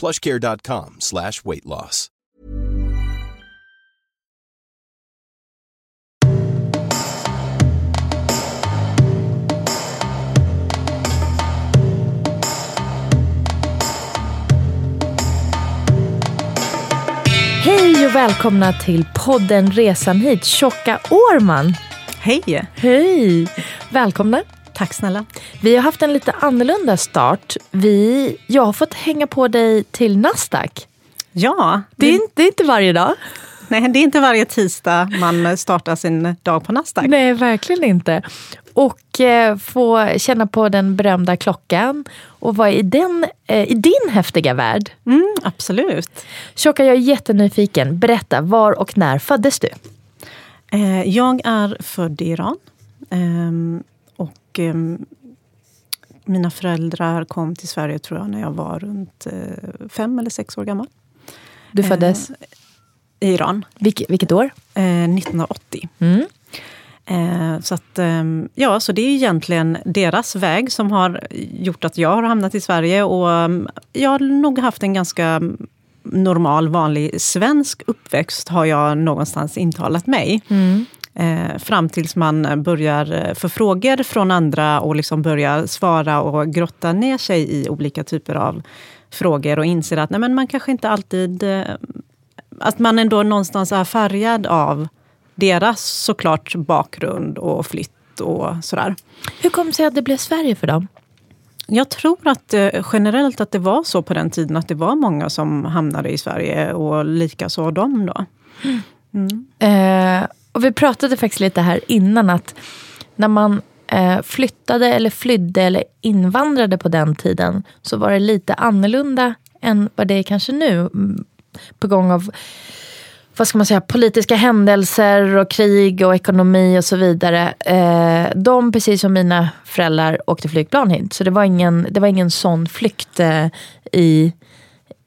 plushcare.com slash weight loss. Hej och välkomna till podden Resan hit, Tjocka Årman. Hej! Hej! Välkomna. Tack snälla. Vi har haft en lite annorlunda start. Vi, jag har fått hänga på dig till Nasdaq. Ja. Det är, inte, det är inte varje dag. Nej, det är inte varje tisdag man startar sin dag på Nasdaq. Nej, verkligen inte. Och eh, få känna på den berömda klockan och vara i, den, eh, i din häftiga värld. Mm, absolut. Tjocka, jag är jättenyfiken. Berätta, var och när föddes du? Eh, jag är född i Iran. Ehm, och ehm, mina föräldrar kom till Sverige tror jag när jag var runt eh, fem eller sex år gammal. Du föddes? I Iran. Vilk, vilket år? 1980. Mm. Eh, så, att, eh, ja, så det är egentligen deras väg som har gjort att jag har hamnat i Sverige. Och eh, jag har nog haft en ganska normal, vanlig svensk uppväxt har jag någonstans intalat mig. Mm. Eh, fram tills man börjar få frågor från andra och liksom börjar svara och grotta ner sig i olika typer av frågor och inser att nej, men man kanske inte alltid... Eh, att man ändå någonstans är färgad av deras såklart bakgrund och flytt och sådär. Hur kom det sig att det blev Sverige för dem? Jag tror att eh, generellt att det var så på den tiden att det var många som hamnade i Sverige och likaså de då. Mm. Mm. Eh, och vi pratade faktiskt lite här innan att när man eh, flyttade eller flydde eller invandrade på den tiden så var det lite annorlunda än vad det är kanske nu. Mm, på gång av vad ska man säga, politiska händelser och krig och ekonomi och så vidare. Eh, de, precis som mina föräldrar, åkte flygplan hit. Så det var ingen, det var ingen sån flykt eh, i,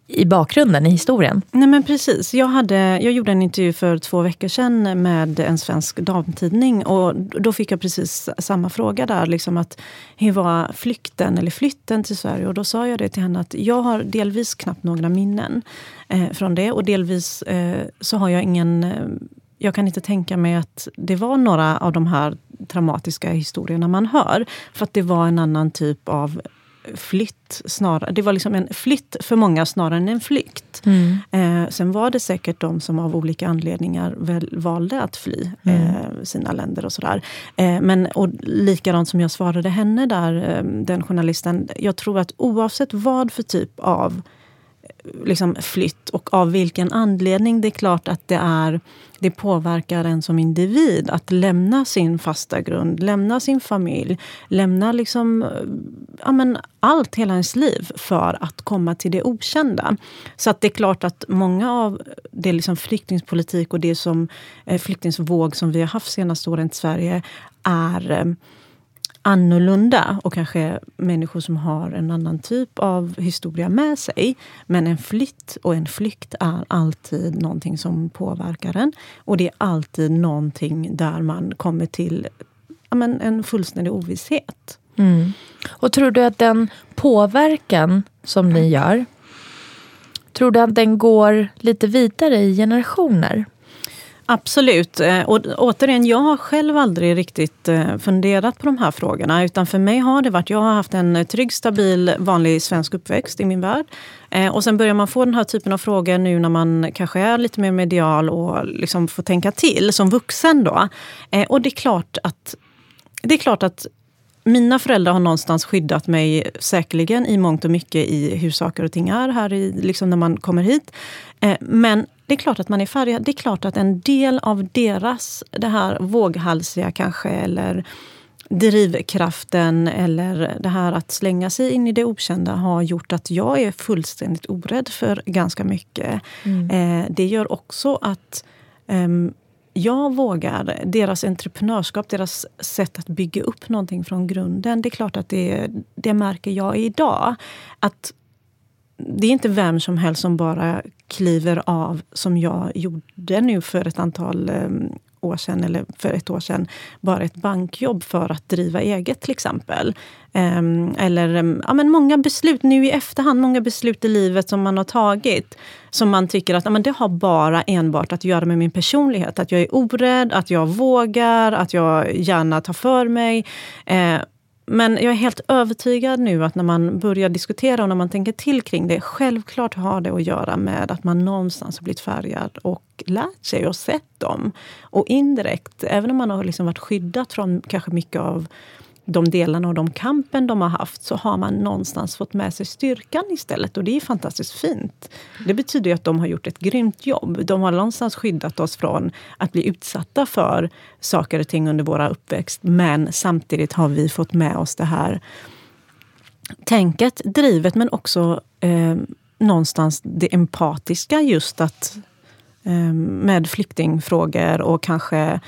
i bakgrunden, i historien. Nej men precis. Jag, hade, jag gjorde en intervju för två veckor sedan med en svensk damtidning. Och då fick jag precis samma fråga där. Liksom att, hur var flykten eller flytten till Sverige? Och då sa jag det till henne att jag har delvis knappt några minnen eh, från det. Och delvis eh, så har jag ingen... Eh, jag kan inte tänka mig att det var några av de här traumatiska historierna man hör. För att det var en annan typ av flytt. Snarare. Det var liksom en flytt för många snarare än en flykt. Mm. Eh, sen var det säkert de som av olika anledningar väl, valde att fly Mm. eh, sina länder och sådär. Eh, men och likadant som jag svarade henne där, eh, den journalisten. Jag tror att oavsett vad för typ av liksom flytt och av vilken anledning. Det är klart att det, är, det påverkar en som individ att lämna sin fasta grund, lämna sin familj, lämna liksom, eh, ja, men allt, hela ens liv för att komma till det okända. Så att det är klart att många av det liksom flyktingpolitik och det som eh, flyktingsvåg som vi har haft senaste åren i Sverige är eh, annorlunda och kanske människor som har en annan typ av historia med sig. Men en flytt och en flykt är alltid någonting som påverkar en. Och det är alltid någonting där man kommer till ja, men en fullständig ovisshet. Mm. Och tror du att den påverkan som ni gör, tror du att den går lite vidare i generationer? Absolut. Eh, och återigen, jag har själv aldrig riktigt eh, funderat på de här frågorna. Utan för mig har det varit, jag har haft en trygg, stabil, vanlig svensk uppväxt i min värld. Eh, och sen börjar man få den här typen av frågor nu när man kanske är lite mer medial och liksom får tänka till som vuxen. Då. Och det är klart att, det är klart att mina föräldrar har någonstans skyddat mig säkerligen i mångt och mycket i hur saker och ting är här i, liksom när man kommer hit. Men det är klart att man är färgad. Det är klart att en del av deras, det här våghalsiga kanske, eller drivkraften eller det här att slänga sig in i det okända har gjort att jag är fullständigt orädd för ganska mycket. Mm. Eh, det gör också att eh, jag vågar. Deras entreprenörskap, deras sätt att bygga upp någonting från grunden. Det är klart att det, det märker jag idag. Att det är inte vem som helst som bara kliver av som jag gjorde nu för ett antal eh, år sedan, eller för ett år sedan, bara ett bankjobb för att driva eget till exempel. Ehm, eller ehm, ja, men många beslut nu i efterhand, många beslut i livet som man har tagit som man tycker att ja, men det har bara enbart att göra med min personlighet. Att jag är orädd, att jag vågar, att jag gärna tar för mig. Eh, men jag är helt övertygad nu att när man börjar diskutera och när man tänker till kring det, självklart har det att göra med att man någonstans har blivit färgad och lärt sig och sett dem. Och indirekt, även om man har liksom varit skyddad från kanske mycket av de delarna och de kampen de har haft så har man någonstans fått med sig styrkan istället. Och det är fantastiskt fint. Det betyder att de har gjort ett grymt jobb. De har någonstans skyddat oss från att bli utsatta för saker och ting under våra uppväxt. Men samtidigt har vi fått med oss det här tänket, drivet, men också eh, någonstans det empatiska. Just att eh, med flyktingfrågor och kanske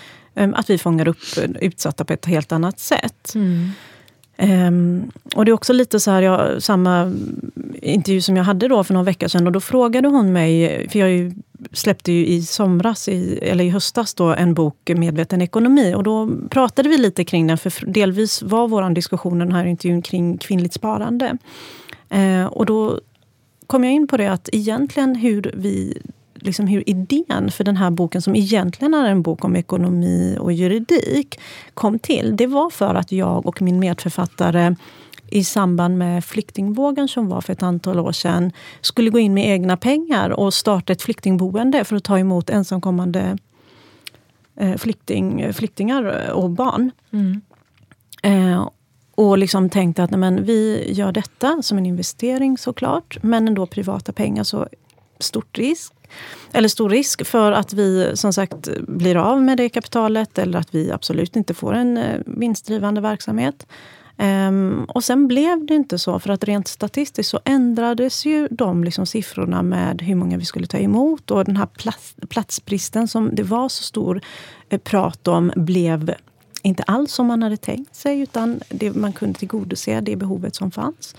att vi fångar upp utsatta på ett helt annat sätt. Mm. Um, och det är också lite så här, jag, samma intervju som jag hade då för några veckor sedan. Och då frågade hon mig, för jag ju, släppte ju i somras, i, eller i höstas, då, en bok Medveten ekonomi. Och då pratade vi lite kring den, för delvis var vår diskussion den här intervjun kring kvinnligt sparande. Uh, och då kom jag in på det att egentligen hur vi liksom hur idén för den här boken, som egentligen är en bok om ekonomi och juridik, kom till. Det var för att jag och min medförfattare i samband med flyktingvågen som var för ett antal år sedan skulle gå in med egna pengar och starta ett flyktingboende för att ta emot ensamkommande eh, flykting, flyktingar och barn. Mm. Eh, och liksom tänkte att nej, men, vi gör detta som en investering såklart, men ändå privata pengar. Så stort risk eller stor risk för att vi som sagt blir av med det kapitalet eller att vi absolut inte får en eh, vinstdrivande verksamhet. Um, och sen blev det inte så, för att rent statistiskt så ändrades ju de liksom siffrorna med hur många vi skulle ta emot. Och den här plats, platsbristen som det var så stor eh, prat om blev inte alls som man hade tänkt sig, utan det, man kunde tillgodose det behovet som fanns.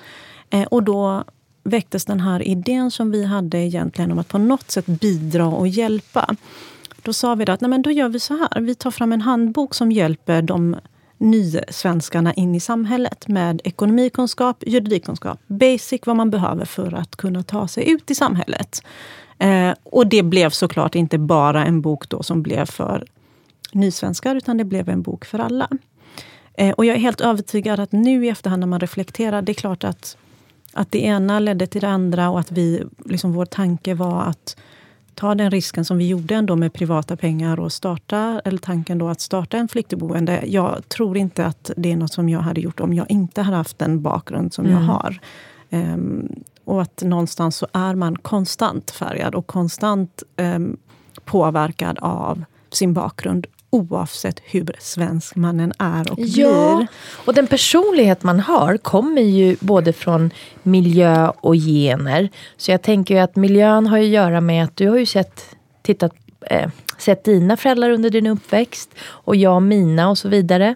Eh, och då väcktes den här idén som vi hade egentligen om att på något sätt bidra och hjälpa. Då sa vi att nej men då gör vi så här. Vi tar fram en handbok som hjälper de nysvenskarna in i samhället med ekonomikunskap, juridikkunskap, basic vad man behöver för att kunna ta sig ut i samhället. Eh, och det blev såklart inte bara en bok då som blev för nysvenskar, utan det blev en bok för alla. Eh, och jag är helt övertygad att nu i efterhand när man reflekterar, det är klart att att det ena ledde till det andra och att vi, liksom vår tanke var att ta den risken som vi gjorde ändå med privata pengar och starta, eller tanken då att starta en flyktingboende. Jag tror inte att det är något som jag hade gjort om jag inte hade haft den bakgrund som mm. jag har. Um, och att någonstans så är man konstant färgad och konstant um, påverkad av sin bakgrund oavsett hur svensk man än är och ja, blir. Och den personlighet man har kommer ju både från miljö och gener. Så jag tänker ju att miljön har att göra med att du har ju sett, tittat, eh, sett dina föräldrar under din uppväxt och jag mina och så vidare.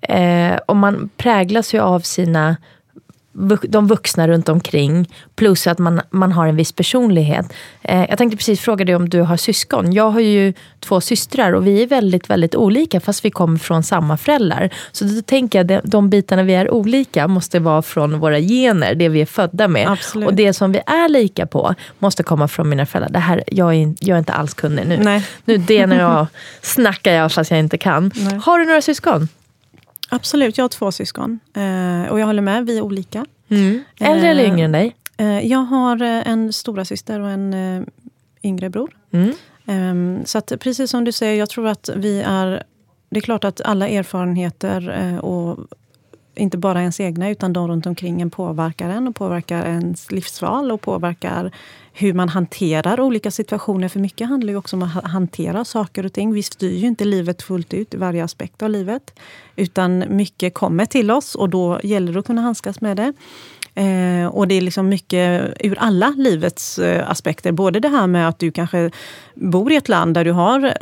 Eh, och man präglas ju av sina de vuxna runt omkring. Plus att man, man har en viss personlighet. Eh, jag tänkte precis fråga dig om du har syskon. Jag har ju två systrar och vi är väldigt, väldigt olika fast vi kommer från samma föräldrar. Så då tänker jag att de bitarna vi är olika måste vara från våra gener, det vi är födda med. Absolut. Och det som vi är lika på måste komma från mina föräldrar. Det här, jag, är, jag är inte alls kunnig nu. Nej. Nu det när jag snackar jag fast jag inte kan. Nej. Har du några syskon? Absolut, jag har två syskon. Eh, och jag håller med, vi är olika. Mm. Äldre eller Eh, yngre än dig? Eh, jag har eh, en stora syster och en eh, yngre bror. Mm. Ehm, så att, precis som du säger, jag tror att vi är... Det är klart att alla erfarenheter eh, och inte bara ens egna utan de runt omkring en påverkar en och påverkar ens livsval och påverkar hur man hanterar olika situationer. För mycket handlar ju också om att hantera saker och ting. Vi styr ju inte livet fullt ut i varje aspekt av livet. Utan mycket kommer till oss och då gäller det att kunna handskas med det. Eh, och det är liksom mycket ur alla livets eh, aspekter. Både det här med att du kanske bor i ett land där du har eh,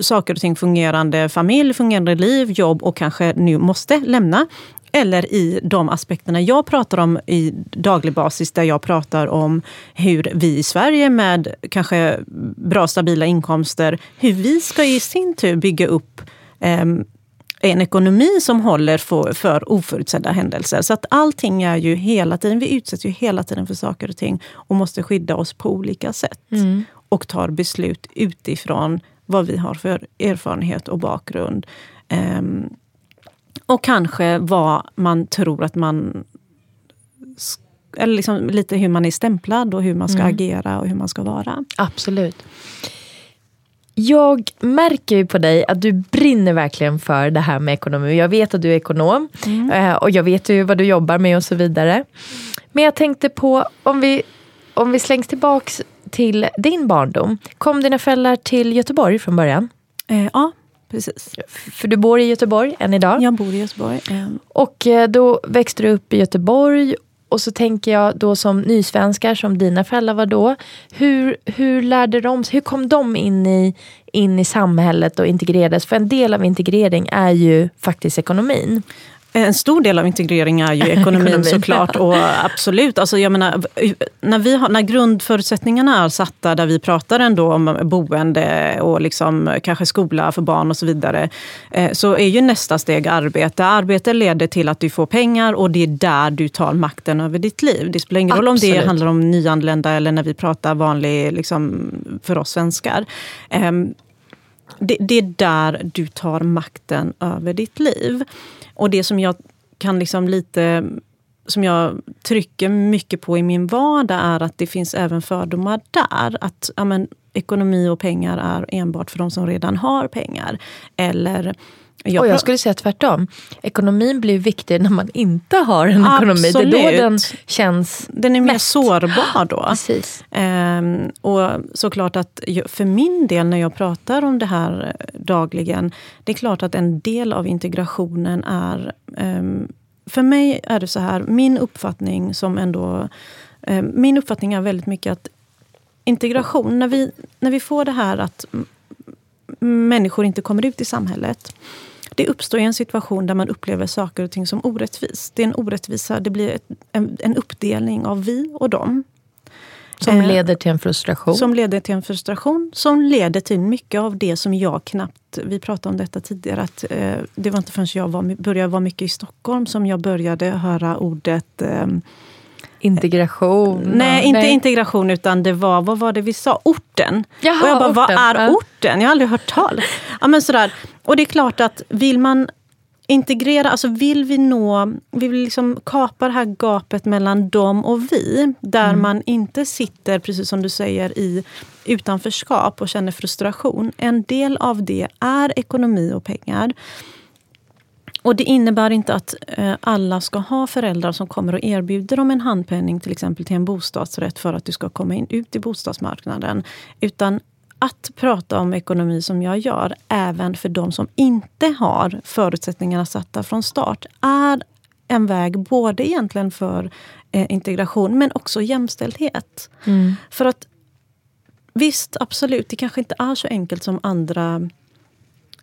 saker och ting fungerande, familj, fungerande liv, jobb och kanske nu måste lämna. Eller i de aspekterna jag pratar om i daglig basis, där jag pratar om hur vi i Sverige med kanske bra stabila inkomster, hur vi ska i sin tur bygga upp ehm, en ekonomi som håller för, för oförutsedda händelser. Så att allting är ju hela tiden, vi utsätts ju hela tiden för saker och ting och måste skydda oss på olika sätt. Och tar beslut utifrån vad vi har för erfarenhet och bakgrund. Ehm, och kanske vad man tror att man... Eller liksom lite hur man är stämplad och hur man ska agera och hur man ska vara. Absolut. Jag märker ju på dig att du brinner verkligen för det här med ekonomi. Jag vet att du är ekonom eh, och jag vet ju vad du jobbar med och så vidare. Men jag tänkte på, om vi, om vi slängs tillbaks till din barndom. Kom dina föräldrar till Göteborg från början? Eh, ja, precis. För du bor i Göteborg än idag. Jag bor i Göteborg. Ehm, Och eh, då växte du upp i Göteborg och så tänker jag då som nysvenskar, som dina föräldrar var då. Hur, hur lärde de hur kom de in i, in i samhället och integrerades? För en del av integrering är ju faktiskt ekonomin. En stor del av integrering är ju ekonomin, Ekonomin. såklart. Och absolut, alltså jag menar, när, vi har, när grundförutsättningarna är satta där vi pratar ändå om boende och liksom, kanske skola för barn och så vidare. Eh, så är ju nästa steg arbete. Arbete leder till att du får pengar och det är där du tar makten över ditt liv. Det spelar ingen roll om det handlar om nyanlända eller när vi pratar vanlig, liksom, för oss svenskar. Ehm, det, det är där du tar makten över ditt liv. Och det som jag kan liksom lite som jag trycker mycket på i min vardag är att det finns även fördomar där. Att ja, men, ekonomi och pengar är enbart för de som redan har pengar. Eller jag och jag skulle säga tvärtom. Ekonomin blir viktig när man inte har en ekonomi. Det är då Absolut. den känns den är mer mest- sårbar då. Precis. Ehm, och såklart att för min del när jag pratar om det här eh, dagligen, det är klart att en del av integrationen är... ehm, för mig är det så här, min uppfattning som ändå... ehm, min uppfattning är väldigt mycket att integration, när vi, när vi får det här att människor inte kommer ut i samhället. Det uppstår en situation där man upplever saker och ting som orättvist. Det är en orättvisa, det blir ett, en, en uppdelning av vi och dem. Som Eh, leder till en frustration. som leder till en frustration som leder till mycket av det som jag knappt... Vi pratade om detta tidigare. att eh, Det var inte förrän jag var, började vara mycket i Stockholm som jag började höra ordet... Eh, Integration. nej, inte integration, utan det var... Vad var det vi sa? Orten. Jaha, och jag bara, vad orten. är Ja. orten? Jag har aldrig hört talas ja, men sådär. Och det är klart att vill man integrera, alltså vill vi nå, vi vill liksom kapa det här gapet mellan dem och vi. Där Mm. man inte sitter, precis som du säger, i utanförskap och känner frustration. En del av det är ekonomi och pengar. Och det innebär inte att eh, alla ska ha föräldrar som kommer och erbjuder dem en handpenning till exempel till en bostadsrätt för att du ska komma in, ut i bostadsmarknaden. Utan att prata om ekonomi som jag gör, även för de som inte har förutsättningarna satta från start, är en väg både egentligen för eh, integration men också jämställdhet. För att visst, absolut, det kanske inte är så enkelt som andra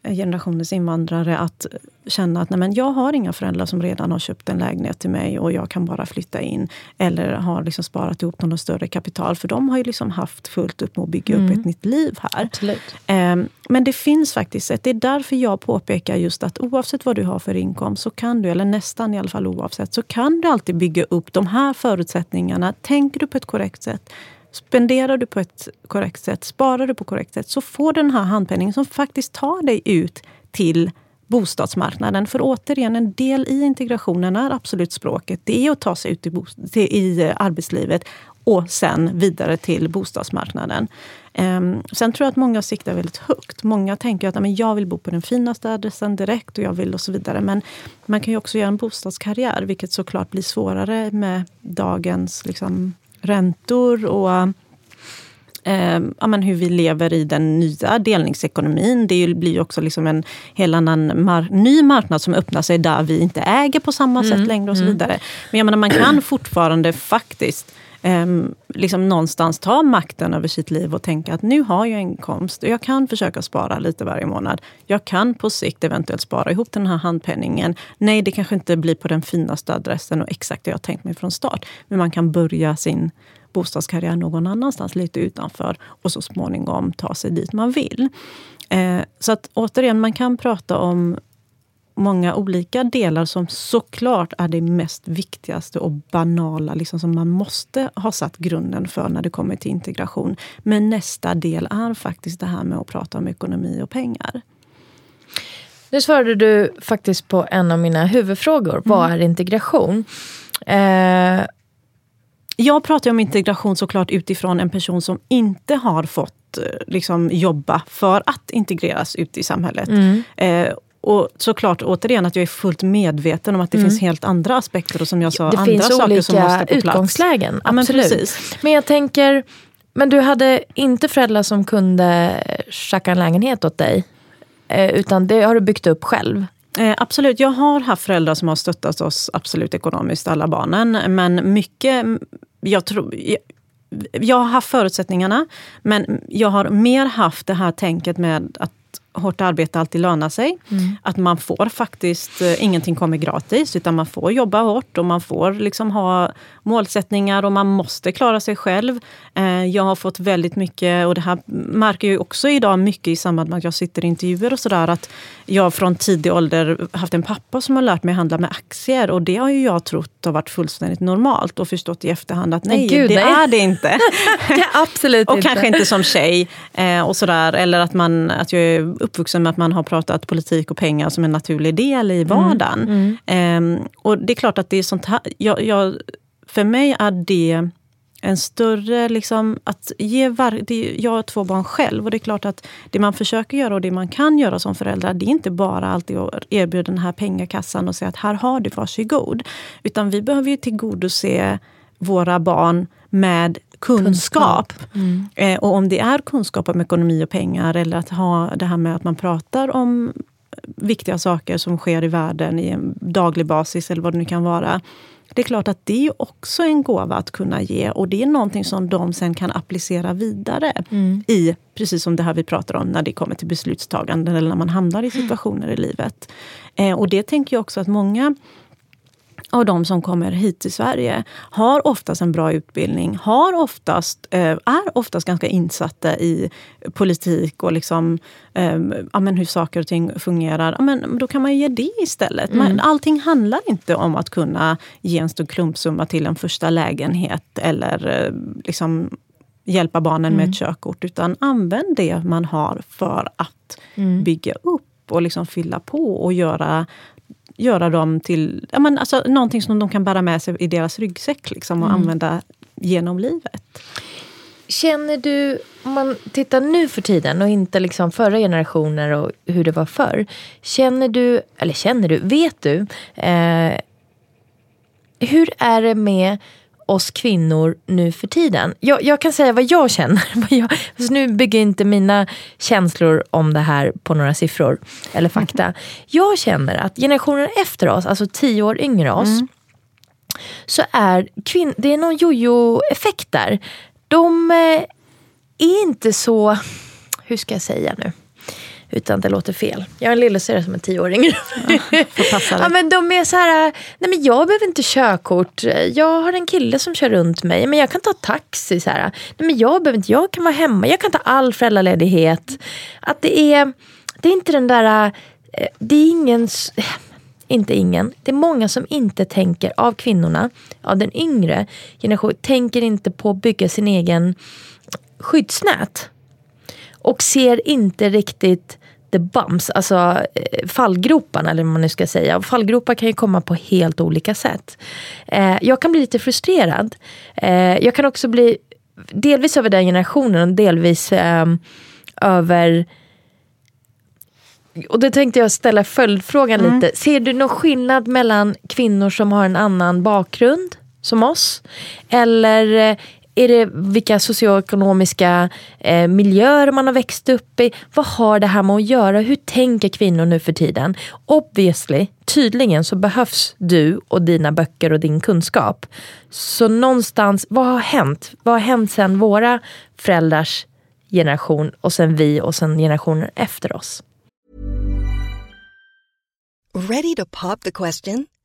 generationens invandrare att känna att nej men jag har inga föräldrar som redan har köpt en lägenhet till mig och jag kan bara flytta in. Eller har liksom sparat ihop något större kapital. För de har ju liksom haft fullt upp med att bygga mm. upp ett nytt liv här. Um, men det finns faktiskt ett. Det är därför jag påpekar just att oavsett vad du har för inkomst, så kan du, eller nästan i alla fall oavsett, så kan du alltid bygga upp de här förutsättningarna. Tänker du på ett korrekt sätt Spenderar du på ett korrekt sätt, sparar du på korrekt sätt, så får du den här handpenningen som faktiskt tar dig ut till bostadsmarknaden. För återigen, en del i integrationen är absolut språket. Det är att ta sig ut i, till, i eh, arbetslivet och sen vidare till bostadsmarknaden. Um, sen tror jag att många siktar väldigt högt. Många tänker att men jag vill bo på den finaste adressen direkt och jag vill och så vidare. Men man kan ju också göra en bostadskarriär, vilket såklart blir svårare med dagens liksom, räntor och eh, ja, men hur vi lever i den nya delningsekonomin. Det blir också liksom en hel annan mar ny marknad som öppnar sig där vi inte äger på samma mm. sätt längre och så mm. vidare. Men jag menar, man kan fortfarande faktiskt eh, liksom någonstans ta makten över sitt liv och tänka att nu har jag inkomst och jag kan försöka spara lite varje månad. Jag kan på sikt eventuellt spara ihop den här handpenningen. Nej, det kanske inte blir på den finaste adressen och exakt det jag tänkt mig från start. Men man kan börja sin bostadskarriär någon annanstans, lite utanför och så småningom ta sig dit man vill. Eh, så att återigen, man kan prata om många olika delar som såklart är det mest viktigaste och banala, liksom som man måste ha satt grunden för när det kommer till integration. Men nästa del är faktiskt det här med att prata om ekonomi och pengar. Nu svarade du faktiskt på en av mina huvudfrågor. Mm. Vad är integration? Eh, jag pratar om integration såklart utifrån en person som inte har fått eh, liksom, jobba för att integreras ut i samhället. Mm. Eh, och såklart återigen att jag är fullt medveten om att det mm. finns helt andra aspekter och som jag sa, det andra saker som måste på plats. utgångslägen. Ja, absolut. Men, men jag tänker, men du hade inte föräldrar som kunde tjacka en lägenhet åt dig? Eh, utan det har du byggt upp själv? Eh, absolut, jag har haft föräldrar som har stöttat oss absolut ekonomiskt, alla barnen. Men mycket, jag tror... Jag, jag har haft förutsättningarna, men jag har mer haft det här tänket med att hårt arbete alltid lönar sig. Mm. Att man får faktiskt, eh, ingenting kommer gratis, utan man får jobba hårt och man får liksom ha målsättningar och man måste klara sig själv. Eh, jag har fått väldigt mycket, och det här märker jag också idag mycket i samband med att jag sitter i intervjuer och sådär, att jag från tidig ålder haft en pappa som har lärt mig handla med aktier och det har ju jag trott har varit fullständigt normalt och förstått i efterhand att nej, Gud, det nej. är det inte. absolut och inte. kanske inte som tjej eh, och sådär, eller att, man, att jag är uppvuxen med att man har pratat politik och pengar som en naturlig del i vardagen. Mm. Mm. Och det är klart att det är sånt här, jag, jag för mig är det en större... Liksom, att ge var, det, jag har två barn själv och det är klart att det man försöker göra och det man kan göra som förälder, det är inte bara alltid att erbjuda den här pengakassan och säga att här har du, varsågod. Utan vi behöver ju tillgodose våra barn med kunskap. Mm. Eh, och om det är kunskap om ekonomi och pengar eller att ha det här med att man pratar om viktiga saker som sker i världen i en daglig basis eller vad det nu kan vara det är klart att det är också en gåva att kunna ge och det är någonting som de sen kan applicera vidare mm. i, precis som det här vi pratar om när det kommer till beslutstagande eller när man hamnar i situationer i livet. Eh, och det tänker jag också att många av de som kommer hit till Sverige har oftast en bra utbildning, har oftast, eh, är oftast ganska insatta i politik och liksom, eh, ja, men hur saker och ting fungerar. Ja, men då kan man ge det istället. Mm. Man, allting handlar inte om att kunna ge en stor klumpsumma till en första lägenhet eller eh, liksom, hjälpa barnen mm. med ett körkort. Utan använd det man har för att mm. bygga upp och liksom fylla på och göra göra dem till ja, men alltså, någonting som de kan bära med sig i deras ryggsäck liksom, och mm. använda genom livet. Känner du, om man tittar nu för tiden och inte liksom förra generationer och hur det var förr. Känner du, eller känner du, vet du eh, hur är det med oss kvinnor nu för tiden. Jag, jag kan säga vad jag känner. Jag, alltså nu bygger inte mina känslor om det här på några siffror eller fakta. Mm. Jag känner att generationen efter oss, alltså tio år yngre oss, mm. så är kvinn, det är någon jojo-effekt där. De eh, är inte så, hur ska jag säga nu? Utan det låter fel. Jag har en lillasyrra som är tio år yngre. Ja, ja, men de är så här, nej men jag behöver inte körkort. Jag har en kille som kör runt mig. Men jag kan ta taxi. Så här. Nej, men jag, behöver inte, jag kan vara hemma. Jag kan ta all föräldraledighet. Att det är, det är inte den där, eh, det är ingen inte ingen. Det är många som inte tänker, av kvinnorna, av den yngre generationen, tänker inte på att bygga sin egen skyddsnät. Och ser inte riktigt the bumps, alltså eh, fallgroparna eller vad man nu ska säga. Och fallgropar kan ju komma på helt olika sätt. Eh, jag kan bli lite frustrerad. Eh, jag kan också bli delvis över den generationen och delvis eh, över och då tänkte jag ställa följdfrågan mm. lite. Ser du någon skillnad mellan kvinnor som har en annan bakgrund som oss? Eller är det vilka socioekonomiska eh, miljöer man har växt upp i? Vad har det här med att göra? Hur tänker kvinnor nu för tiden? Obviously, tydligen så behövs du och dina böcker och din kunskap. Så någonstans, vad har hänt? Vad har hänt sen våra föräldrars generation och sen vi och sen generationer efter oss? Ready to pop the question?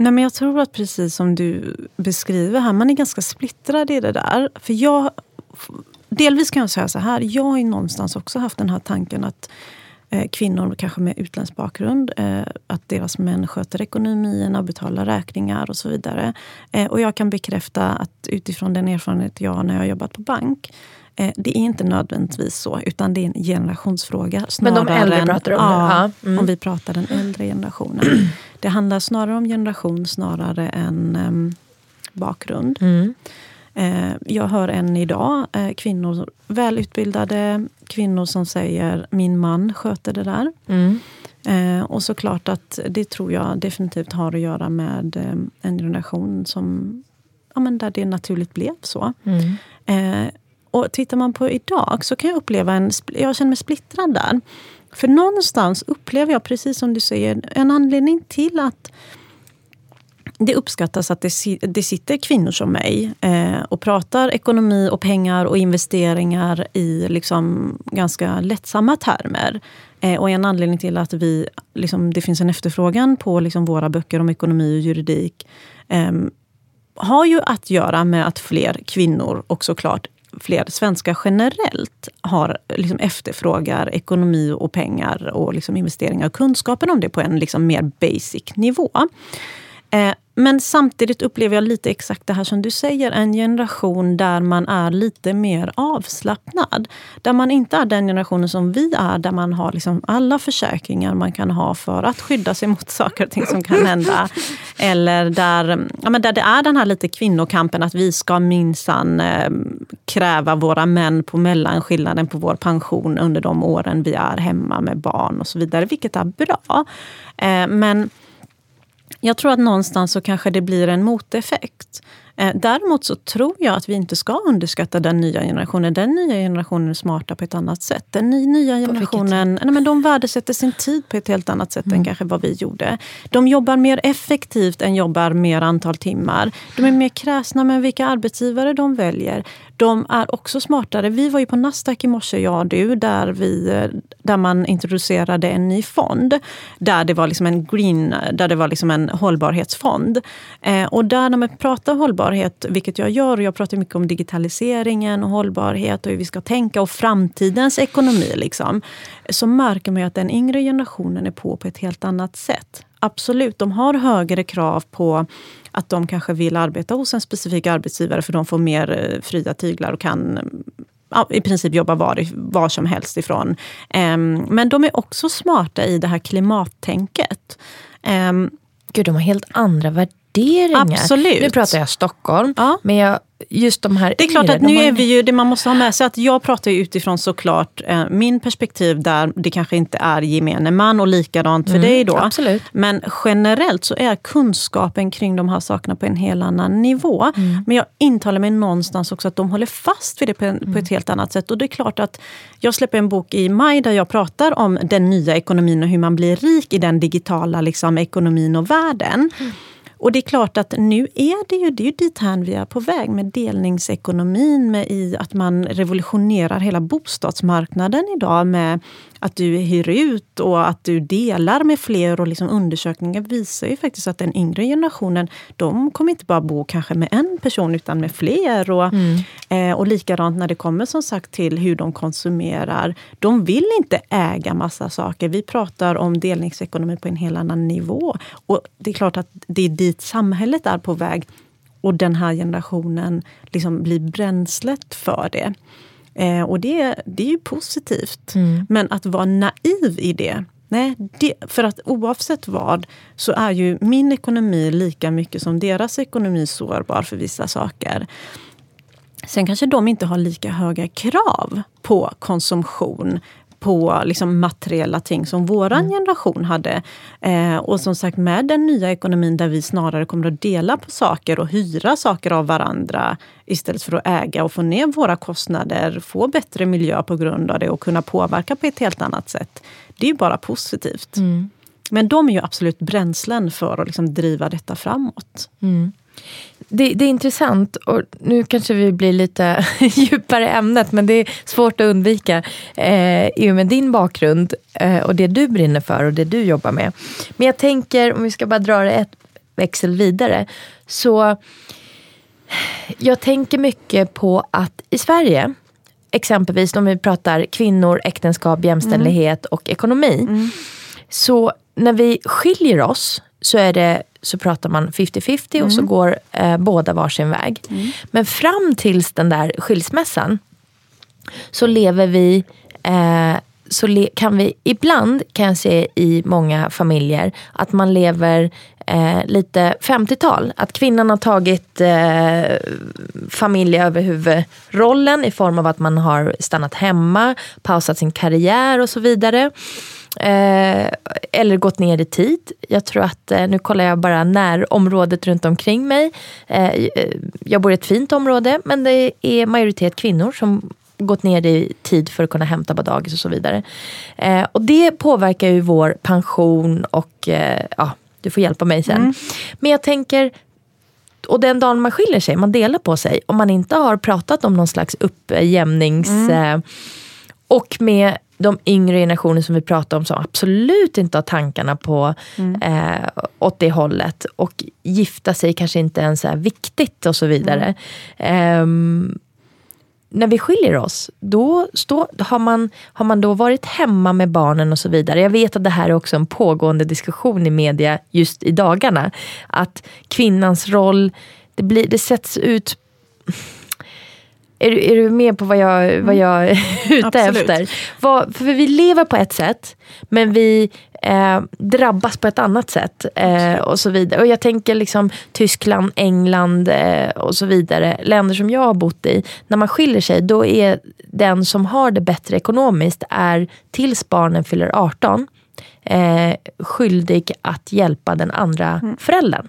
Nej, men jag tror att precis som du beskriver här, man är ganska splittrad i det där. För jag, delvis kan jag säga så här, jag har ju någonstans också haft den här tanken att eh, kvinnor kanske med utländsk bakgrund, eh, att deras män sköter ekonomierna, betalar räkningar och så vidare. Eh, och jag kan bekräfta att utifrån den erfarenhet jag har när jag har jobbat på bank, Eh, det är inte nödvändigtvis så, utan det är en generationsfråga. Men de äldre än, pratar om ja, mm. om vi pratar den äldre generationen. Det handlar snarare om generation snarare än um, bakgrund. Mm. Eh, jag hör än idag eh, kvinnor, välutbildade kvinnor som säger min man sköter det där. Mm. Eh, och såklart att det tror jag definitivt har att göra med eh, en generation som ja, men där det naturligt blev så. Mm. Eh, och tittar man på idag så kan jag uppleva en... Jag känner mig splittrad där. För någonstans upplever jag, precis som du säger, en anledning till att det uppskattas att det, det sitter kvinnor som mig eh, och pratar ekonomi och pengar och investeringar i liksom ganska lättsamma termer. Eh, och en anledning till att vi, liksom, det finns en efterfrågan på liksom, våra böcker om ekonomi och juridik eh, har ju att göra med att fler kvinnor och såklart fler svenskar generellt har, liksom efterfrågar ekonomi och pengar och liksom investeringar och kunskapen om det på en liksom mer basic nivå. Eh, men samtidigt upplever jag lite exakt det här som du säger, en generation där man är lite mer avslappnad. Där man inte är den generationen som vi är, där man har liksom alla försäkringar man kan ha för att skydda sig mot saker och ting som kan hända. Eller där, ja, men där det är den här lite kvinnokampen, att vi ska minsann eh, kräva våra män på mellanskillnaden på vår pension under de åren vi är hemma med barn och så vidare, vilket är bra. Eh, men jag tror att någonstans så kanske det blir en moteffekt. Eh, däremot så tror jag att vi inte ska underskatta den nya generationen. Den nya generationen är smarta på ett annat sätt. Den ny, nya generationen nej men de värdesätter sin tid på ett helt annat sätt mm. än kanske vad vi gjorde. De jobbar mer effektivt än jobbar mer antal timmar. De är mer kräsna med vilka arbetsgivare de väljer de är också smartare. Vi var ju på Nasdaq i morse, jag och du, där, vi, där man introducerade en ny fond. Där det var liksom en green, där det var liksom en hållbarhetsfond. Eh, och där när man pratar hållbarhet, vilket jag gör, och jag pratar mycket om digitaliseringen och hållbarhet och hur vi ska tänka och framtidens ekonomi. Liksom, så märker man ju att den yngre generationen är på på ett helt annat sätt. Absolut, de har högre krav på att de kanske vill arbeta hos en specifik arbetsgivare för de får mer eh, fria tyglar och kan i princip jobba var, var som helst ifrån. Um, men de är också smarta i det här klimattänket. Um, Gud, de har helt andra värderingar. Absolut. Nu pratar jag Stockholm, ja. men jag just de här Det är klart att nu är vi ju, det man måste ha med sig att jag pratar utifrån såklart eh, min perspektiv där det kanske inte är gemene man och likadant för mm, dig då. Absolut. Men generellt så är kunskapen kring de här sakerna på en helt annan nivå. Mm. Men jag intalar mig någonstans också att de håller fast vid det på, mm. på, ett helt annat sätt. Och det är klart att jag släpper en bok i maj där jag pratar om den nya ekonomin och hur man blir rik i den digitala liksom, ekonomin och världen. Mm. Och det är klart att nu är det ju, det är ju dit här vi är på väg med delningsekonomin, med i att man revolutionerar hela bostadsmarknaden idag med att du hyr ut och att du delar med fler. Och liksom undersökningar visar ju faktiskt att den yngre generationen, de kommer inte bara bo kanske med en person utan med fler. Och, mm. eh, och likadant när det kommer som sagt till hur de konsumerar. De vill inte äga massa saker. Vi pratar om delningsekonomi på en helt annan nivå. Och det är klart att det är dit samhället är på väg. Och den här generationen liksom blir bränslet för det. Eh, och det, det är ju positivt. Mm. Men att vara naiv i det, nej. Det, för att oavsett vad så är ju min ekonomi lika mycket som deras ekonomi sårbar för vissa saker. Sen kanske de inte har lika höga krav på konsumtion på liksom materiella ting som vår mm. generation hade. Eh, och som sagt med den nya ekonomin där vi snarare kommer att dela på saker och hyra saker av varandra istället för att äga och få ner våra kostnader, få bättre miljö på grund av det och kunna påverka på ett helt annat sätt. Det är ju bara positivt. Mm. Men de är ju absolut bränslen för att liksom driva detta framåt. Mm. Det, det, är intressant och nu kanske vi blir lite djupare i ämnet men det är svårt att undvika eh, i och med din bakgrund eh, och det du brinner för och det du jobbar med. Men jag tänker, om vi ska bara dra det ett växel vidare, så jag tänker mycket på att i Sverige, exempelvis om vi pratar kvinnor, äktenskap, jämställdhet mm. och ekonomi. Mm. Så när vi skiljer oss så är det så pratar man 50-50 mm. och så mm. går eh, båda varsin väg. Mm. Men fram tills den där skilsmässan så lever vi eh, så le kan vi ibland kan jag se i många familjer att man lever eh, lite 50-tal. Att kvinnan har tagit eh, familj över huvudrollen i form av att man har stannat hemma, pausat sin karriär och så vidare. Eh, eller gått ner i tid. Jag tror att, eh, nu kollar jag bara närområdet runt omkring mig. Eh, jag bor i ett fint område men det är majoritet kvinnor som gått ner i tid för att kunna hämta på dagis och så vidare. Eh, och det påverkar ju vår pension och eh, ja, du får hjälpa mig sen. Mm. Men jag tänker, och den dagen man skiljer sig, man delar på sig, om man inte har pratat om någon slags uppjämnings... Mm. Eh, och med de yngre generationer som vi pratar om som absolut inte har tankarna på mm. eh, åt det hållet. Och gifta sig kanske inte ens är viktigt och så vidare. Mm. Eh, när vi skiljer oss, då stå, har, man, har man då varit hemma med barnen och så vidare. Jag vet att det här är också en pågående diskussion i media just i dagarna. Att kvinnans roll, det, blir, det sätts ut är, är du med på vad jag, vad jag är ute efter? Vad, för vi lever på ett sätt, men vi eh, drabbas på ett annat sätt. Eh, och så vidare. Och jag tänker liksom Tyskland, England eh, och så vidare. Länder som jag har bott i. När man skiljer sig, då är den som har det bättre ekonomiskt, är tills barnen fyller 18, eh, skyldig att hjälpa den andra mm. föräldern.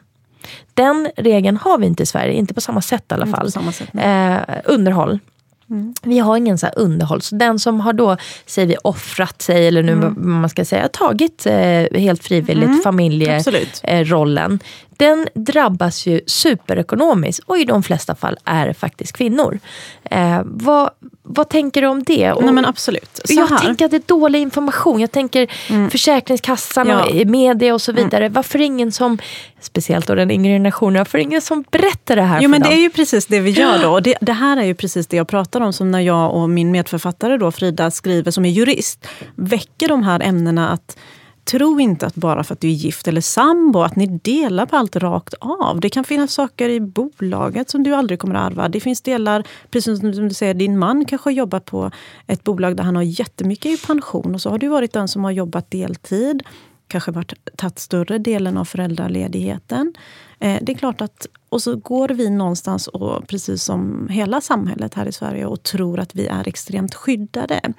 Den regeln har vi inte i Sverige, inte på samma sätt i alla fall. sätt, eh, underhåll. Vi har ingen så underhåll. Så den som har då, säger vi, offrat sig eller nu vad man ska säga, tagit eh, helt frivilligt Absolut. familjerollen. Den drabbas ju superekonomiskt och i de flesta fall är det faktiskt kvinnor. Eh, vad, vad tänker du om det? Och Nej, men absolut. Så jag här. tänker att det är dålig information. Jag tänker Försäkringskassan Ja. och media och så vidare. Varför ingen som, speciellt då den yngre generationen, varför ingen som berättar det här Jo för men dem? det är ju precis det vi gör då. Och det, det här är ju precis det jag pratar om som när jag och min medförfattare då, Frida skriver som är jurist. Väcker de här ämnena att Tro inte att bara för att du är gift eller sambo, att ni delar på allt rakt av. Det kan finnas saker i bolaget som du aldrig kommer att ärva. Det finns delar, precis som du säger, din man kanske har jobbat på ett bolag där han har jättemycket i pension. Och så har du varit den som har jobbat deltid. Kanske varit, tagit större delen av föräldraledigheten. Eh, det är klart att, och så går vi någonstans, och precis som hela samhället här i Sverige, och tror att vi är extremt skyddade.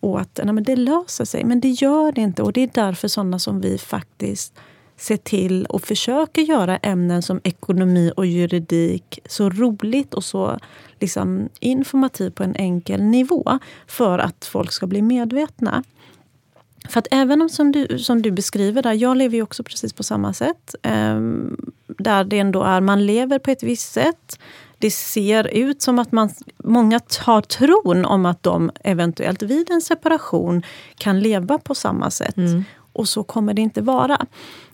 Och att nej, men det löser sig. Men det gör det inte. Och det är därför sådana som vi faktiskt ser till och försöker göra ämnen som ekonomi och juridik så roligt och så liksom informativt på en enkel nivå. För att folk ska bli medvetna. För att även om som du, som du beskriver där, jag lever ju också precis på samma sätt. ehm, där det ändå är, man lever på ett visst sätt. Det ser ut som att man, många har tron om att de eventuellt vid en separation kan leva på samma sätt. Och så kommer det inte vara.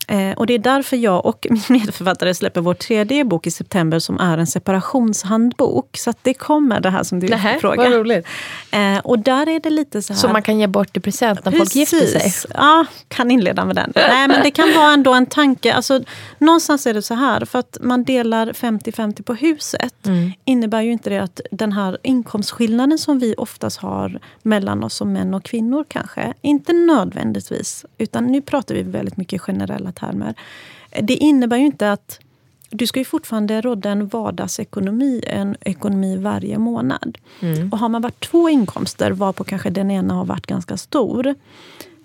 Eh, och det är därför jag och min medförfattare släpper vår tredje bok i september som är en separationshandbok. Så att det kommer, det här som du Nähä, frågar. vad roligt. Eh, och där är det lite så här... Som man kan ge bort i present när folk gifter sig. Precis. Ja, kan inleda med den. Nej, men det kan vara ändå en tanke. Alltså, någonstans är det så här, för att man delar 50-50 på huset Mm. innebär ju inte det att den här inkomstskillnaden som vi oftast har mellan oss som män och kvinnor kanske, inte nödvändigtvis, utan nu pratar vi väldigt mycket generella termer. Det innebär ju inte att du ska ju fortfarande råda en vardagsekonomi, en ekonomi varje månad. Och har man varit två inkomster, varpå kanske den ena har varit ganska stor.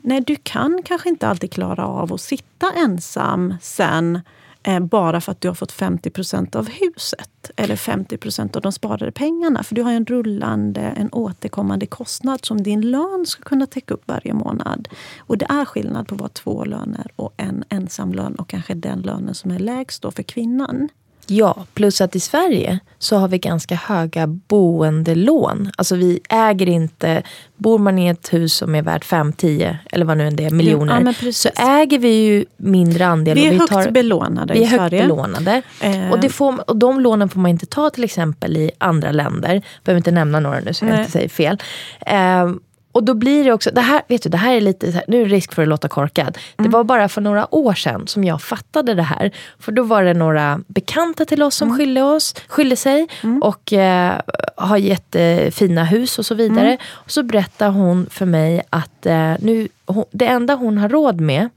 Nej, du kan kanske inte alltid klara av att sitta ensam sen Eh, bara för att du har fått 50 procent av huset. Eller 50 procent av de sparade pengarna. För du har en rullande, en återkommande kostnad som din lön ska kunna täcka upp varje månad. Och det är skillnad på att vara två löner och en ensam lön och kanske den lönen som är lägst då för kvinnan. Ja, plus att i Sverige så har vi ganska höga boendelån. Alltså vi äger inte, bor man i ett hus som är värt 5-10 eller vad nu än det är, miljoner. Ja, så äger vi ju mindre andel. Vi är högt tar, belånade Vi är i högt Sverige. belånade. Eh. Och, det får, och de lånen får man inte ta till exempel i andra länder. Behöver inte nämna några nu så jag Nej. inte säger fel. Ehm, och då blir det också, det här, vet du, det här är lite, nu är det risk för att låta korkad. Det Mm. var bara för några år sedan som jag fattade det här. För då var det några bekanta till oss som Mm. skyllde, oss, skyllde sig och eh, har jättefina hus och så vidare. Mm. Och så berättade hon för mig att eh, nu, hon, det enda hon har råd med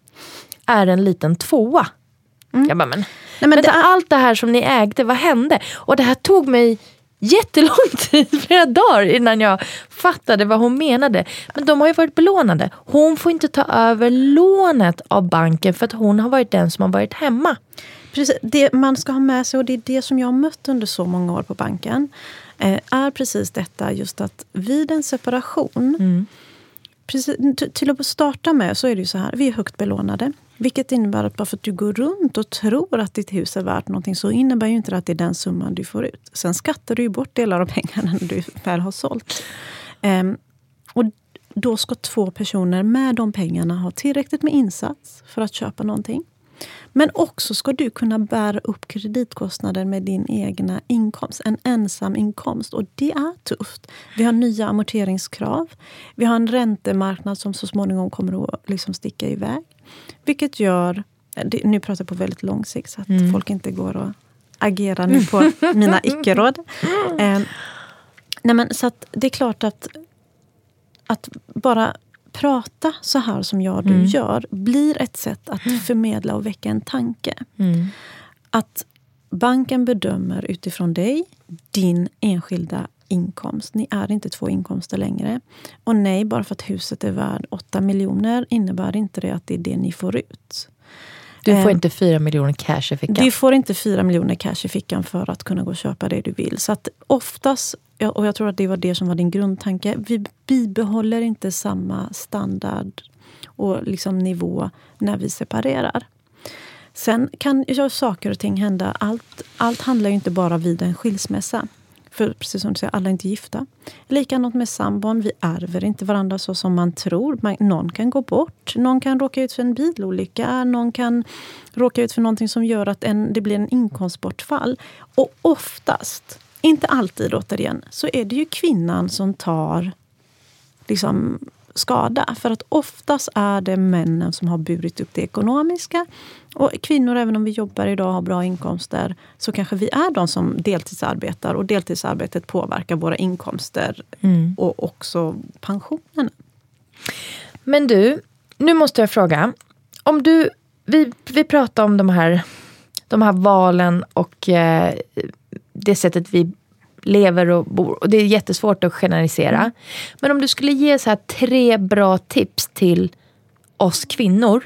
är en liten tvåa. Jag bara, men, Mm. Nej, men men det allt det här som ni ägde, vad hände? Och det här tog mig jättelång tid, flera dagar innan jag fattade vad hon menade. Men de har ju varit belånade. Hon får inte ta över lånet av banken för att hon har varit den som har varit hemma. Precis, det man ska ha med sig, och det är det som jag har mött under så många år på banken, eh, är precis detta just att vid en separation, precis, t- till att starta med så är det ju så här, vi är högt belånade. Vilket innebär att bara för att du går runt och tror att ditt hus är värt någonting så innebär ju inte det att det är den summan du får ut. Sen skattar du ju bort delar av pengarna när du väl har sålt. Um, och då ska två personer med de pengarna ha tillräckligt med insats för att köpa någonting. Men också ska du kunna bära upp kreditkostnader med din egna inkomst. En ensam inkomst. Och det är tufft. Vi har nya amorteringskrav. Vi har en räntemarknad som så småningom kommer att liksom sticka iväg. Vilket gör, nu pratar jag på väldigt lång sikt så att folk inte går och agerar nu på mina icke-råd. Eh, nej men, så att det är klart att att bara prata så här som jag och du gör blir ett sätt att förmedla och väcka en tanke. Att banken bedömer utifrån dig, din enskilda inkomst. Ni är inte två inkomster längre. Och nej, bara för att huset är värd 8 miljoner innebär inte det att det är det ni får ut. Du får Eh, inte fyra miljoner cash i fickan. Du får inte fyra miljoner cash i fickan för att kunna gå och köpa det du vill. Så att oftast, och jag tror att det var det som var din grundtanke, vi bibehåller inte samma standard och liksom nivå när vi separerar. Sen kan ju saker och ting hända. Allt, allt handlar ju inte bara vid en skilsmässa. För precis som du säger, alla är inte gifta. Likadant med sambon. Vi ärver inte varandra så som man tror. Man, någon kan gå bort. Någon kan råka ut för en bilolycka. Någon kan råka ut för någonting som gör att en, det blir en inkomstbortfall. Och oftast, inte alltid återigen, så är det ju kvinnan som tar liksom, skada. För att oftast är det männen som har burit upp det ekonomiska. Och kvinnor, även om vi jobbar idag och har bra inkomster, så kanske vi är de som deltidsarbetar. Och deltidsarbetet påverkar våra inkomster Mm. och också pensionerna. Men du, nu måste jag fråga. Om du, vi, vi pratar om de här, de här valen och eh, det sättet vi lever och bor. Och det är jättesvårt att generalisera. Men om du skulle ge så här tre bra tips till oss kvinnor.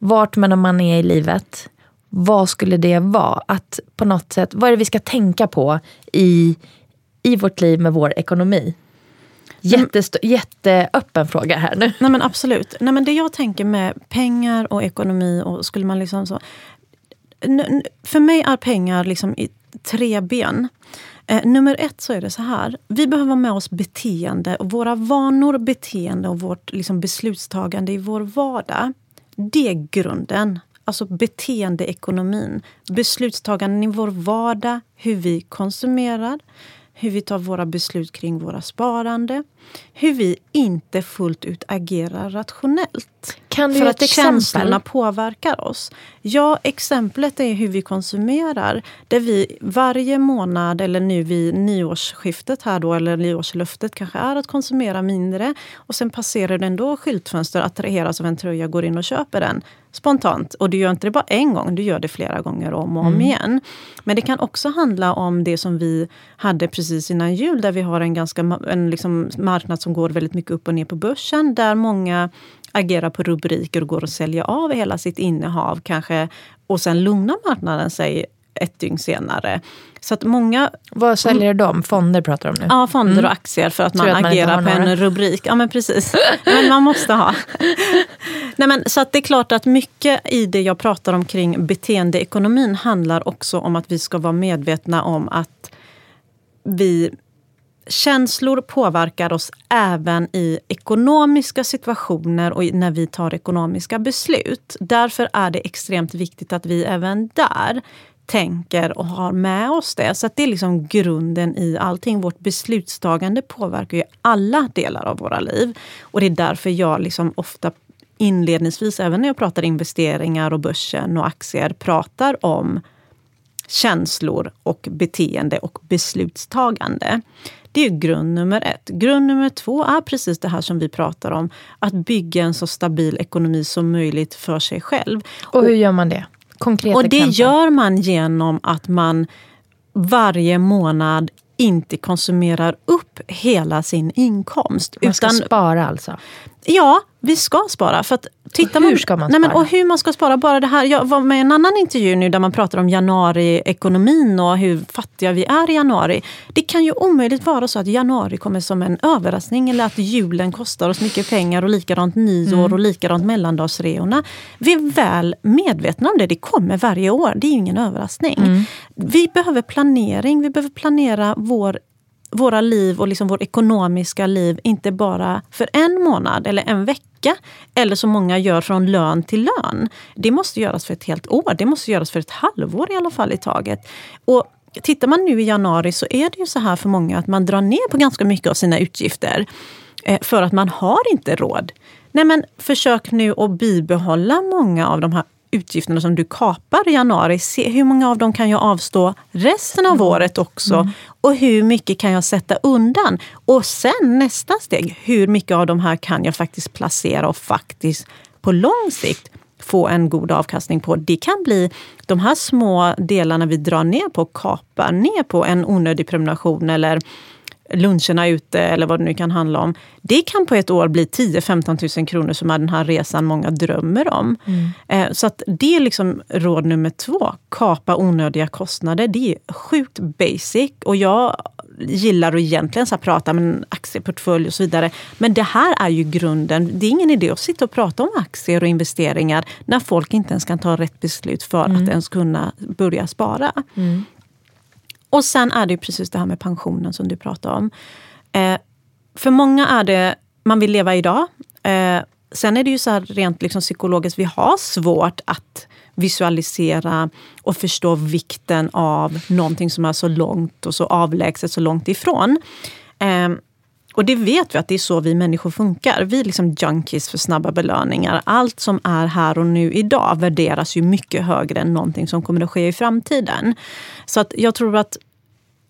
Vart man, man är i livet. Vad skulle det vara? Att på något sätt, vad är det vi ska tänka på i, i vårt liv med vår ekonomi? Jätteöppen fråga här nu. Nej men absolut. Nej, men det jag tänker med pengar och ekonomi och skulle man liksom så... För mig är pengar liksom i tre ben. Eh, nummer ett så är det så här. Vi behöver ha med oss beteende och våra vanor, beteende och vårt liksom, beslutstagande i vår vardag. Det är grunden. Alltså beteendeekonomin. Beslutstaganden i vår vardag, hur vi konsumerar, hur vi tar våra beslut kring våra sparande, hur vi inte fullt ut agerar rationellt. Kan du För att exempel? känslorna påverkar oss. Ja, exemplet är hur vi konsumerar. Där vi varje månad, eller nu vid nyårsskiftet här då, eller nyårslöftet kanske är att konsumera mindre. Och sen passerar den då skyltfönster, attraheras av en tröja, går in och köper den spontant. Och du gör inte det bara en gång, du gör det flera gånger om och om igen. Men det kan också handla om det som vi hade precis innan jul, där vi har en, ganska, en liksom marknad som går väldigt mycket upp och ner på börsen, där många agerar på rubriker och går att sälja av hela sitt innehav kanske. Och sen lugnar marknaden sig ett dygn senare. Så att många Vad säljer de? Fonder pratar de nu. Ja, fonder och aktier för att man att man inte agerar på en några. rubrik. Ja, men precis. Men man måste ha. Nej, men, så att det är klart att mycket i det jag pratar om kring beteendeekonomin handlar också om att vi ska vara medvetna om att vi Känslor påverkar oss även i ekonomiska situationer och när vi tar ekonomiska beslut. Därför är det extremt viktigt att vi även där tänker och har med oss det. Så att det är liksom grunden i allting. Vårt beslutstagande påverkar ju alla delar av våra liv. Och det är därför jag liksom ofta inledningsvis, även när jag pratar investeringar och börsen och aktier, pratar om känslor och beteende och beslutstagande. Det är grund nummer ett. Grund nummer två är precis det här som vi pratar om. Att bygga en så stabil ekonomi som möjligt för sig själv. Och hur gör man det? Konkreta Och det exempel. gör man genom att man varje månad inte konsumerar upp hela sin inkomst. Man ska utan spara alltså. Ja, vi ska spara. För att tittar Och hur man, ska man nej, men, spara? och hur man ska spara. Bara det här, jag var med i en annan intervju nu där man pratar om januariekonomin och hur fattiga vi är i januari. Det kan ju omöjligt vara så att januari kommer som en överraskning eller att julen kostar oss mycket pengar och likadant nyår Mm. och likadant mellandagsreorna. Vi är väl medvetna om det. Det kommer varje år. Det är ju ingen överraskning. Mm. Vi behöver planering. Vi behöver planera vår våra liv och liksom vårt ekonomiska liv inte bara för en månad eller en vecka eller som många gör från lön till lön. Det måste göras för ett helt år. Det måste göras för ett halvår i alla fall i taget. Och Tittar man nu i januari så är det ju så här för många att man drar ner på ganska mycket av sina utgifter eh, för att man har inte råd. Nej men försök nu att bibehålla många av de här utgifterna som du kapar i januari. Se hur många av dem kan jag avstå resten av året också? Och hur mycket kan jag sätta undan? Och sen nästa steg, hur mycket av de här kan jag faktiskt placera och faktiskt på lång sikt få en god avkastning på. Det kan bli de här små delarna vi drar ner på, kapar ner på en onödig prenumeration eller luncherna ute eller vad det nu kan handla om. Det kan på ett år bli 10-15 000 kronor som är den här resan många drömmer om. Mm. Eh, så att det är liksom råd nummer två. Kapa onödiga kostnader. Det är sjukt basic. Och jag gillar att egentligen så prata om en aktieportfölj och så vidare. Men det här är ju grunden. Det är ingen idé att sitta och prata om aktier och investeringar när folk inte ens kan ta rätt beslut för mm. att ens kunna börja spara. Mm. Och sen är det precis det här med pensionen som du pratar om. Eh, för många är det, man vill leva idag. Eh, sen är det ju så här rent liksom psykologiskt, vi har svårt att visualisera och förstå vikten av någonting som är så långt och så avlägset, så långt ifrån. Eh, och det vet vi att det är så vi människor funkar. Vi är liksom junkies för snabba belöningar. Allt som är här och nu idag värderas ju mycket högre än någonting som kommer att ske i framtiden. Så att jag tror att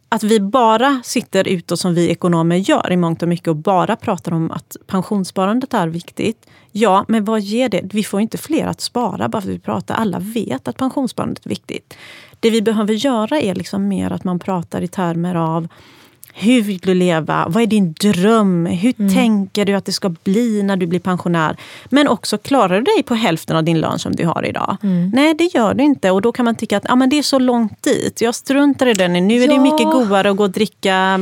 att vi bara sitter ute som vi ekonomer gör i mångt och mycket och bara pratar om att pensionssparandet är viktigt. Ja, men vad ger det? Vi får inte fler att spara bara för att vi pratar. Alla vet att pensionssparandet är viktigt. Det vi behöver göra är liksom mer att man pratar i termer av hur vill du leva? Vad är din dröm? Hur mm. tänker du att det ska bli när du blir pensionär? Men också, klarar du dig på hälften av din lön som du har idag? Mm. Nej, det gör du inte. Och då kan man tycka att ah, men det är så långt dit. Jag struntar i det nu. Nu är ja. det mycket godare att gå och dricka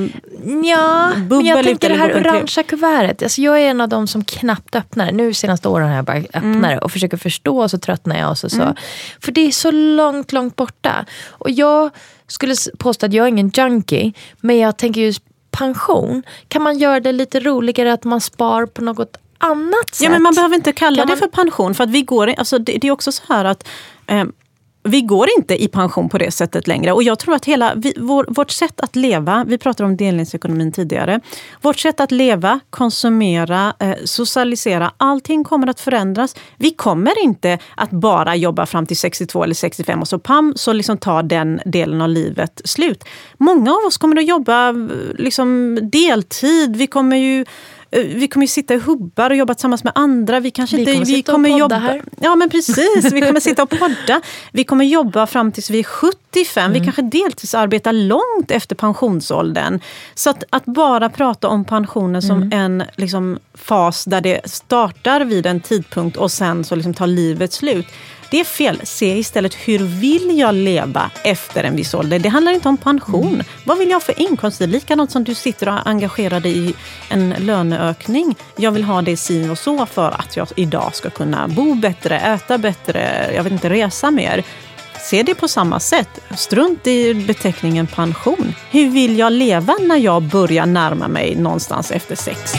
Ja, men jag tänker det här orangea kuvertet. Alltså jag är en av de som knappt öppnar. Nu senaste åren har jag bara öppnat mm. och försöker förstå och så tröttnar jag. Och så, så. Mm. För det är så långt, långt borta. Och jag skulle påstå att jag är ingen junkie, men jag tänker just pension. Kan man göra det lite roligare att man spar på något annat sätt? Ja, men man behöver inte kalla kan det man... för pension. För att vi går, alltså det, det är också så här att eh, vi går inte i pension på det sättet längre. Och jag tror att hela vi, vår, vårt sätt att leva, vi pratade om delningsekonomin tidigare. Vårt sätt att leva, konsumera, eh, socialisera, allting kommer att förändras. Vi kommer inte att bara jobba fram till 62 eller 65 och så pam, så liksom tar den delen av livet slut. Många av oss kommer att jobba eh, liksom deltid. Vi kommer ju vi kommer ju sitta i hubbar och jobba tillsammans med andra. Vi, kanske vi inte, kommer vi sitta kommer och podda jobba, här. Ja men precis, vi kommer sitta och podda. Vi kommer jobba fram tills vi är 75. Mm. Vi kanske deltidsarbetar långt efter pensionsåldern. Så att, att bara prata om pensionen som mm. en liksom, fas där det startar vid en tidpunkt och sen så liksom tar livet slut. Det är fel. Se istället hur vill jag leva efter en viss ålder. Det handlar inte om pension. Mm. Vad vill jag ha för inkomst? Likadant som du sitter och engagerar dig i en löneökning. Jag vill ha det si och så för att jag idag ska kunna bo bättre, äta bättre, jag vet inte, resa mer. Se det på samma sätt. Strunt i beteckningen pension. Hur vill jag leva när jag börjar närma mig någonstans efter 60?